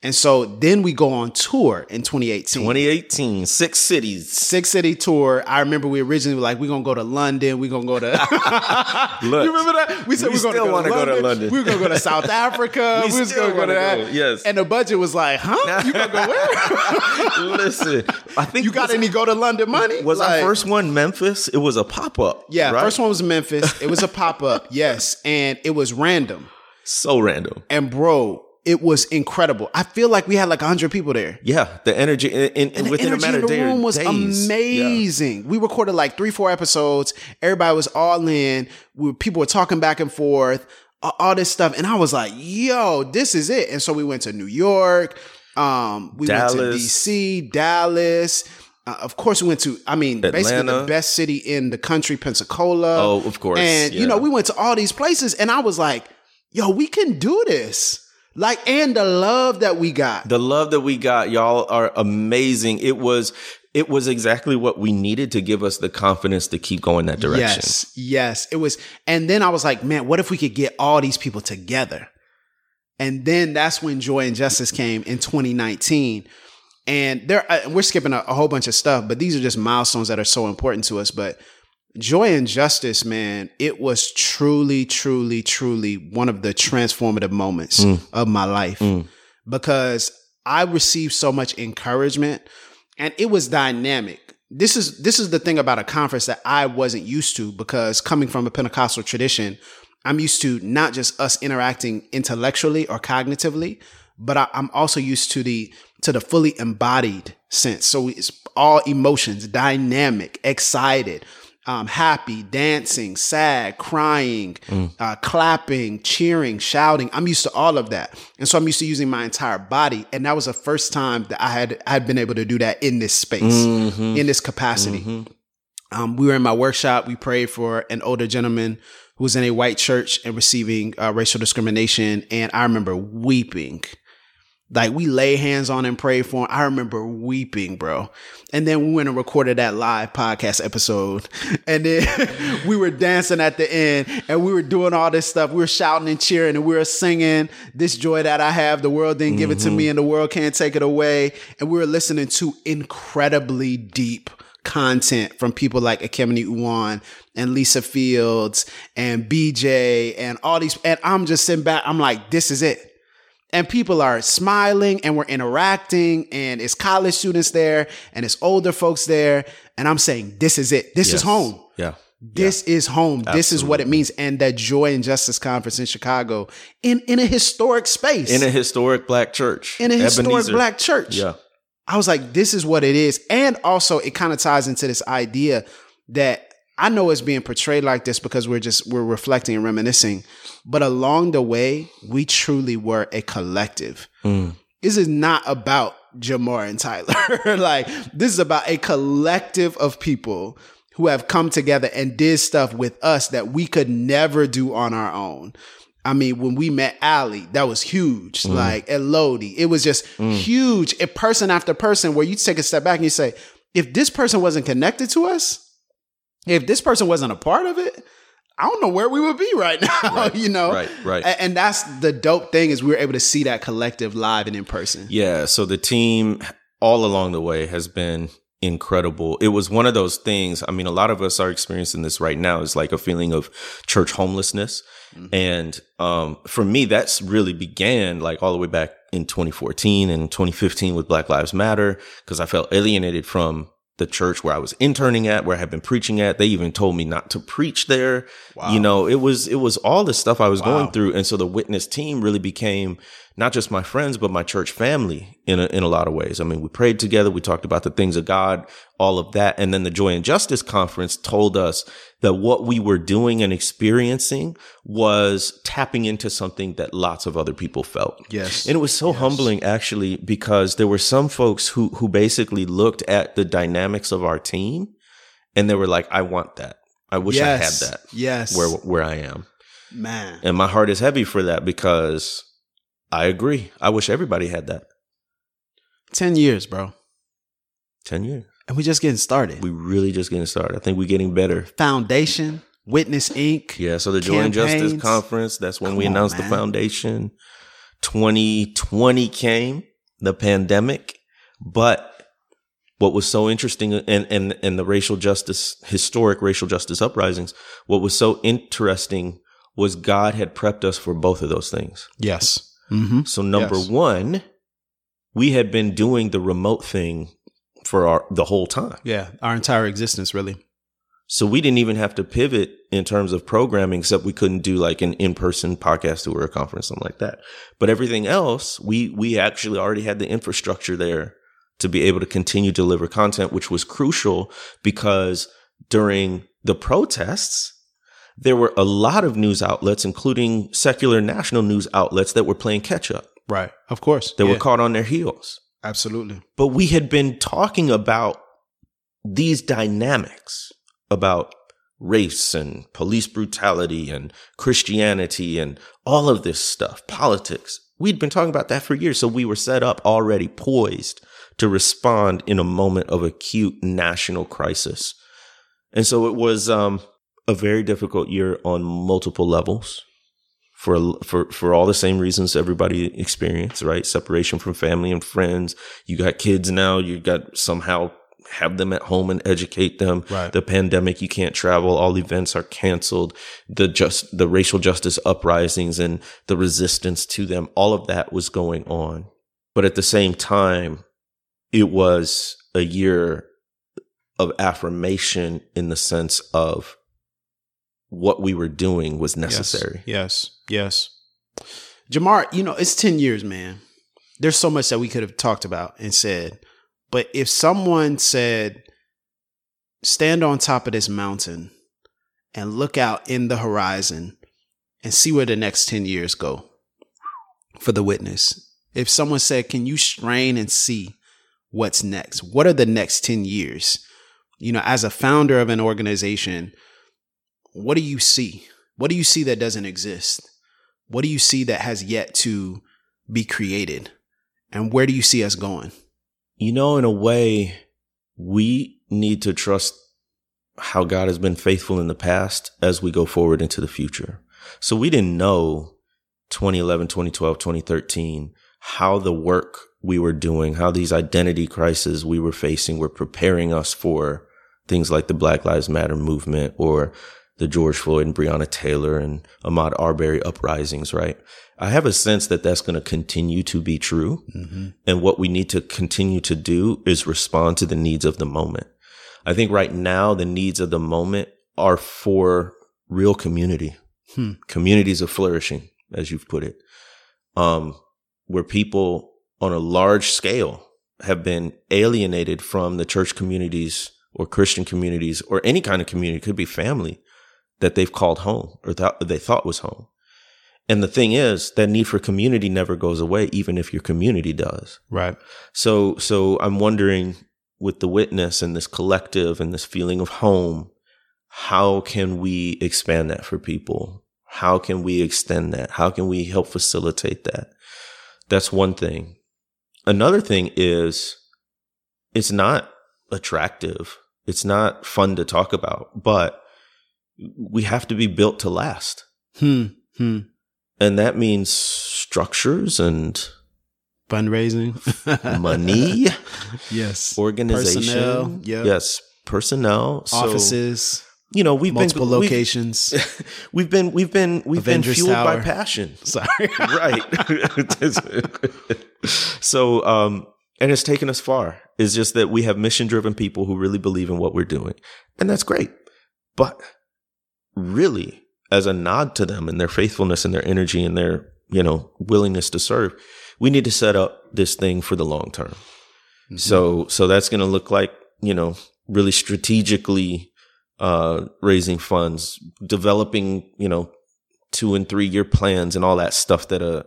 And so then we go on tour in 2018. 2018, six cities. Six city tour. I remember we originally were like, we're gonna go to London, we're gonna go to Look, You remember that? We said We are gonna still go to London. We were gonna go to South Africa. We we, was still gonna go to that. go, yes. And the budget was like, huh? You gonna go where? listen, I think you got was, any go to London money? was Like- our first one Memphis? It was a pop up. Yeah, right? first one was Memphis. It was a pop up, yes, and it was random. so random. And bro, it was incredible. I feel like we had like hundred people there. Yeah, the energy in, in, And the within a energy matter in of the day- room was days. Yeah. amazing. We recorded like three, four episodes. Everybody was all in. We people were talking back and forth, all this stuff, and I was like, "Yo, this is it." And so we went to New York. Um, we went to DC, Dallas. Uh, of course, we went to. I mean, basically the best city in the country, Pensacola. Oh, of course, And you know, we went to all these places, and I was like, "Yo, we can do this." Like, and the love that we got. The love that we got, y'all are amazing. It was it was exactly what we needed to give us the confidence to keep going that direction. Yes, yes. It was, and then I was like, man, what if we could get all these people together? And then that's when Joy and Justice came in 2019. And there, uh, we're skipping a, a whole bunch of stuff, but these are just milestones that are so important to us. But Joy and Justice, man, it was truly, truly, truly one of the transformative moments mm. of my life mm. because I received so much encouragement and it was dynamic. This is this is the thing about a conference that I wasn't used to because coming from a Pentecostal tradition, I'm used to not just us interacting intellectually or cognitively, but I, I'm also used to the to the fully embodied sense. So it's all emotions, dynamic, excited, um, happy, dancing, sad, crying, uh, clapping, cheering, shouting. I'm used to all of that, and so I'm used to using my entire body. And that was the first time that I had I had been able to do that in this space, in this capacity. Um, we were in my workshop. We prayed for an older gentleman who was in a white church and receiving uh, racial discrimination, and I remember weeping. Like we lay hands on and pray for him. I remember weeping, bro. And then we went and recorded that live podcast episode. And then we were dancing at the end and we were doing all this stuff. We were shouting and cheering and we were singing this joy that I have. The world didn't give it to me mm-hmm. and the world can't take it away. And we were listening to incredibly deep content from people like Ekemini Uwan and Lisa Fields and BJ and all these. And I'm just sitting back. I'm like, this is it and people are smiling and we're interacting and it's college students there and it's older folks there. And i'm saying this is it. This is home. Yeah. this is home. This is what it means. And that joy and justice conference in chicago in in a historic space. In a historic black church. in a historic black church. Yeah. I was like, this is what it is. And also, it kind of ties into this idea that I know it's being portrayed like this because we're just, we're reflecting and reminiscing. But along the way, we truly were a collective. Mm. This is not about Jemar and Tyler. like, this is about a collective of people who have come together and did stuff with us that we could never do on our own. I mean, when we met Ali, that was huge. Mm. Like Elodie, it was just mm. huge. A person after person, where you take a step back and you say, if this person wasn't connected to us, if this person wasn't a part of it, I don't know where we would be right now. you know, right, right. And, that's the dope thing is we were able to see that collective live and in person. Yeah. So the team all along the way has been incredible. It was one of those things. I mean, a lot of us are experiencing this right now. It's like a feeling of church homelessness. And um, for me, that's really began like all the way back in 2014 and 2015 with Black Lives Matter because I felt alienated from the church where I was interning at, where I had been preaching at. They even told me not to preach there. You know, it was it was all the stuff I was going through, and so the witness team really became not just my friends, but my church family in a, in a lot of ways. I mean, we prayed together, we talked about the things of God, all of that, and then the Joy and Justice Conference told us that what we were doing and experiencing was tapping into something that lots of other people felt. Yes. And it was so humbling actually because there were some folks who who basically looked at the dynamics of our team and they were like, I want that. I wish I had that Yes. where where I am. Man. And my heart is heavy for that because I agree. I wish everybody had that. 10 years, bro. 10 years. And we're just getting started. We really just getting started. I think we're getting better. Foundation, Witness Inc. Yeah, so the Joy and Justice Conference, that's when we Come on, announced man. the foundation. 2020 came the pandemic, but what was so interesting and, and, and the racial justice, historic racial justice uprisings, what was so interesting was God had prepped us for both of those things. Yes. Mm-hmm. So number Yes. one, we had been doing the remote thing for our, the whole time. Yeah. Our entire existence, really. So we didn't even have to pivot in terms of programming, except we couldn't do like an in-person podcast or a conference, something like that. But everything else, we we actually already had the infrastructure there to be able to continue to deliver content, which was crucial because during the protests, there were a lot of news outlets, including secular national news outlets, that were playing catch up. Right. Of course. They Yeah. were caught on their heels. Absolutely. But we had been talking about these dynamics about race and police brutality and Christianity and all of this stuff, politics. We'd been talking about that for years. So we were set up already poised to respond in a moment of acute national crisis. And so it was um, a very difficult year on multiple levels for for for all the same reasons everybody experienced, right? Separation from family and friends. You got kids now. You got somehow have them at home and educate them. Right. The pandemic, you can't travel. All events are canceled. The just the racial justice uprisings and the resistance to them. All of that was going on, but at the same time, it was a year of affirmation in the sense of what we were doing was necessary. Yes. Yes. Jemar, you know, it's 10 years, man. There's so much that we could have talked about and said. But if someone said, stand on top of this mountain and look out in the horizon and see where the next 10 years go for the witness. If someone said, can you strain and see what's next? What are the next 10 years? You know, as a founder of an organization, what do you see? What do you see that doesn't exist? What do you see that has yet to be created? And where do you see us going? You know, in a way, we need to trust how God has been faithful in the past as we go forward into the future. So we didn't know 2011, 2012, 2013, how the work we were doing, how these identity crises we were facing were preparing us for things like the Black Lives Matter movement or the George Floyd and Breonna Taylor and Ahmaud Arbery uprisings, right? I have a sense that that's going to continue to be true. And what we need to continue to do is respond to the needs of the moment. I think right now, the needs of the moment are for real community. Hmm. Communities of flourishing, as you've put it, um, where people on a large scale have been alienated from the church communities or Christian communities or any kind of community, it could be family that they've called home or that they thought was home. And the thing is, that need for community never goes away, even if your community does. Right. So, so I'm wondering with the witness and this collective and this feeling of home, how can we expand that for people? How can we extend that? How can we help facilitate that? That's one thing. Another thing is it's not attractive. It's not fun to talk about, but we have to be built to last. Hmm. Hmm. And that means structures and Fundraising. money. yes. organization. Personnel, yep. Yes, personnel. So, Offices. You know, we've multiple been we've- locations. We've, been we've been we've Avengers been fueled by passion. Sorry. right. so um and it's taken us far. It's just that we have mission driven people who really believe in what we're doing. And that's great. But really, as a nod to them and their faithfulness and their energy and their, you know, willingness to serve, we need to set up this thing for the long term. So so that's going to look like, you know, really strategically uh raising funds, developing, you know, 2 and 3 year plans and all that stuff that uh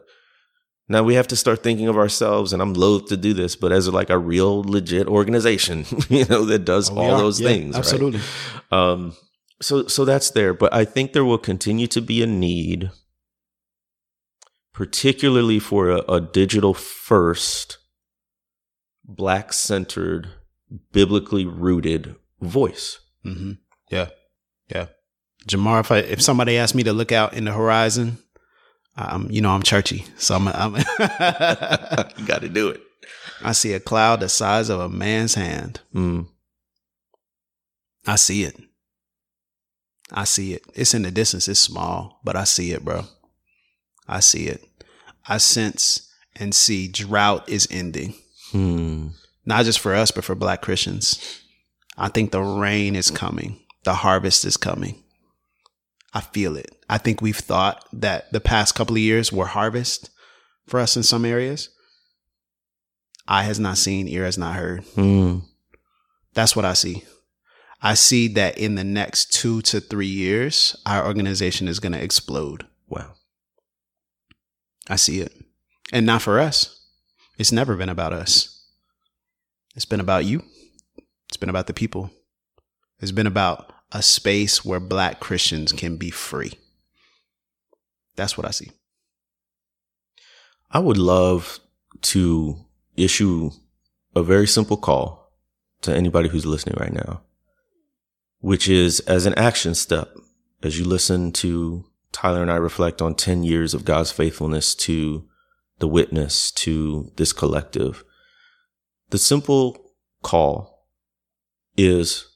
now we have to start thinking of ourselves and I'm loath to do this, but as like a real legit organization, you know, that does Oh, all are. those Yeah, things, right? Absolutely. Um, so so that's there, but I think there will continue to be a need, particularly for a, a digital first, black centered, biblically rooted voice. hmm Yeah. Yeah. Jemar, if I, if somebody asked me to look out in the horizon, um, you know, I'm churchy. So I'm, I'm you got to do it. I see a cloud the size of a man's hand. Mm. I see it. I see it. It's in the distance. It's small, but I see it, bro. I see it. I sense and see drought is ending. Hmm. Not just for us, but for black Christians. I think the rain is coming. The harvest is coming. I feel it. I think we've thought that the past couple of years were harvest for us in some areas. Eye has not seen, ear has not heard. Hmm. That's what I see. I see that in the next two to three years, our organization is going to explode. Wow. I see it. And not for us. It's never been about us. It's been about you. It's been about the people. It's been about a space where black Christians can be free. That's what I see. I would love to issue a very simple call to anybody who's listening right now, which is as an action step, as you listen to Tyler and I reflect on 10 years of God's faithfulness to the witness, to this collective. The simple call is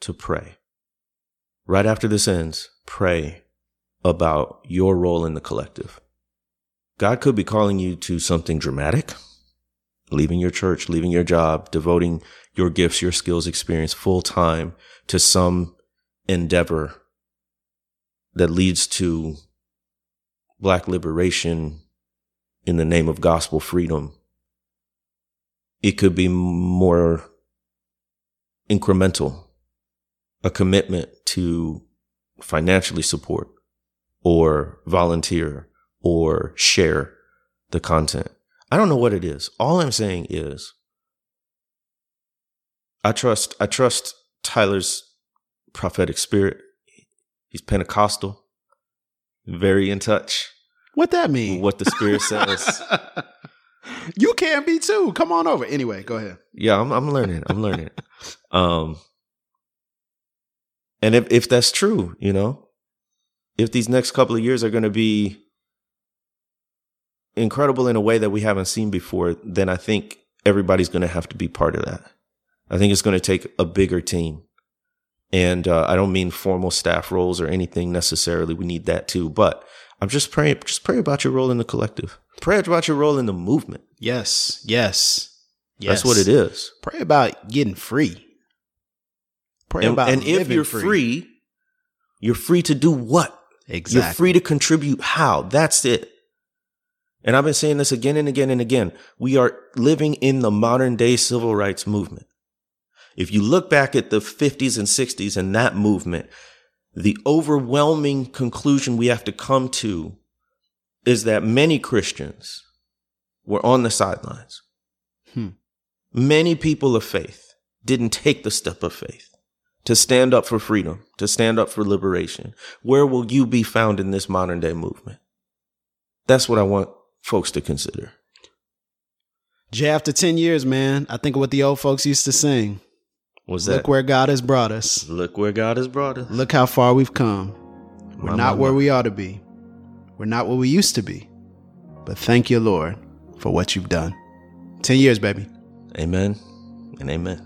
to pray. Right after this ends, pray about your role in the collective. God could be calling you to something dramatic, leaving your church, leaving your job, devoting your gifts, your skills, experience full time to some endeavor that leads to black liberation in the name of gospel freedom. It could be more incremental, a commitment to financially support or volunteer or share the content. I don't know what it is. All I'm saying is I trust I trust Tyler's prophetic spirit. He's Pentecostal, very in touch What that mean? what the spirit says. you can be too. Come on over. Anyway, go ahead. Yeah, I'm I'm learning. I'm learning. Um and if if that's true, you know, if these next couple of years are going to be incredible in a way that we haven't seen before, then I think everybody's going to have to be part of that. I think it's going to take a bigger team. And uh, I don't mean formal staff roles or anything necessarily. We need that too. But I'm just praying, just pray about your role in the collective. Pray about your role in the movement. Yes. Yes. yes. That's what it is. Pray about getting free. Pray And, about and if you're free, you're free to do what? Exactly. You're free to contribute how? That's it. And I've been saying this again and again and again. We are living in the modern day civil rights movement. If you look back at the 50s and 60s and that movement, the overwhelming conclusion we have to come to is that many Christians were on the sidelines. Hmm. Many people of faith didn't take the step of faith to stand up for freedom, to stand up for liberation. Where will you be found in this modern day movement? That's what I want folks to consider. Jay, after 10 years, man, I think of what the old folks used to sing. Was that Look where God has brought us. look where God has brought us? Look how far we've come. We're My, not my, where my. we ought to be. We're not what we used to be. But thank you, Lord, for what you've done. 10 years, baby. Amen and amen.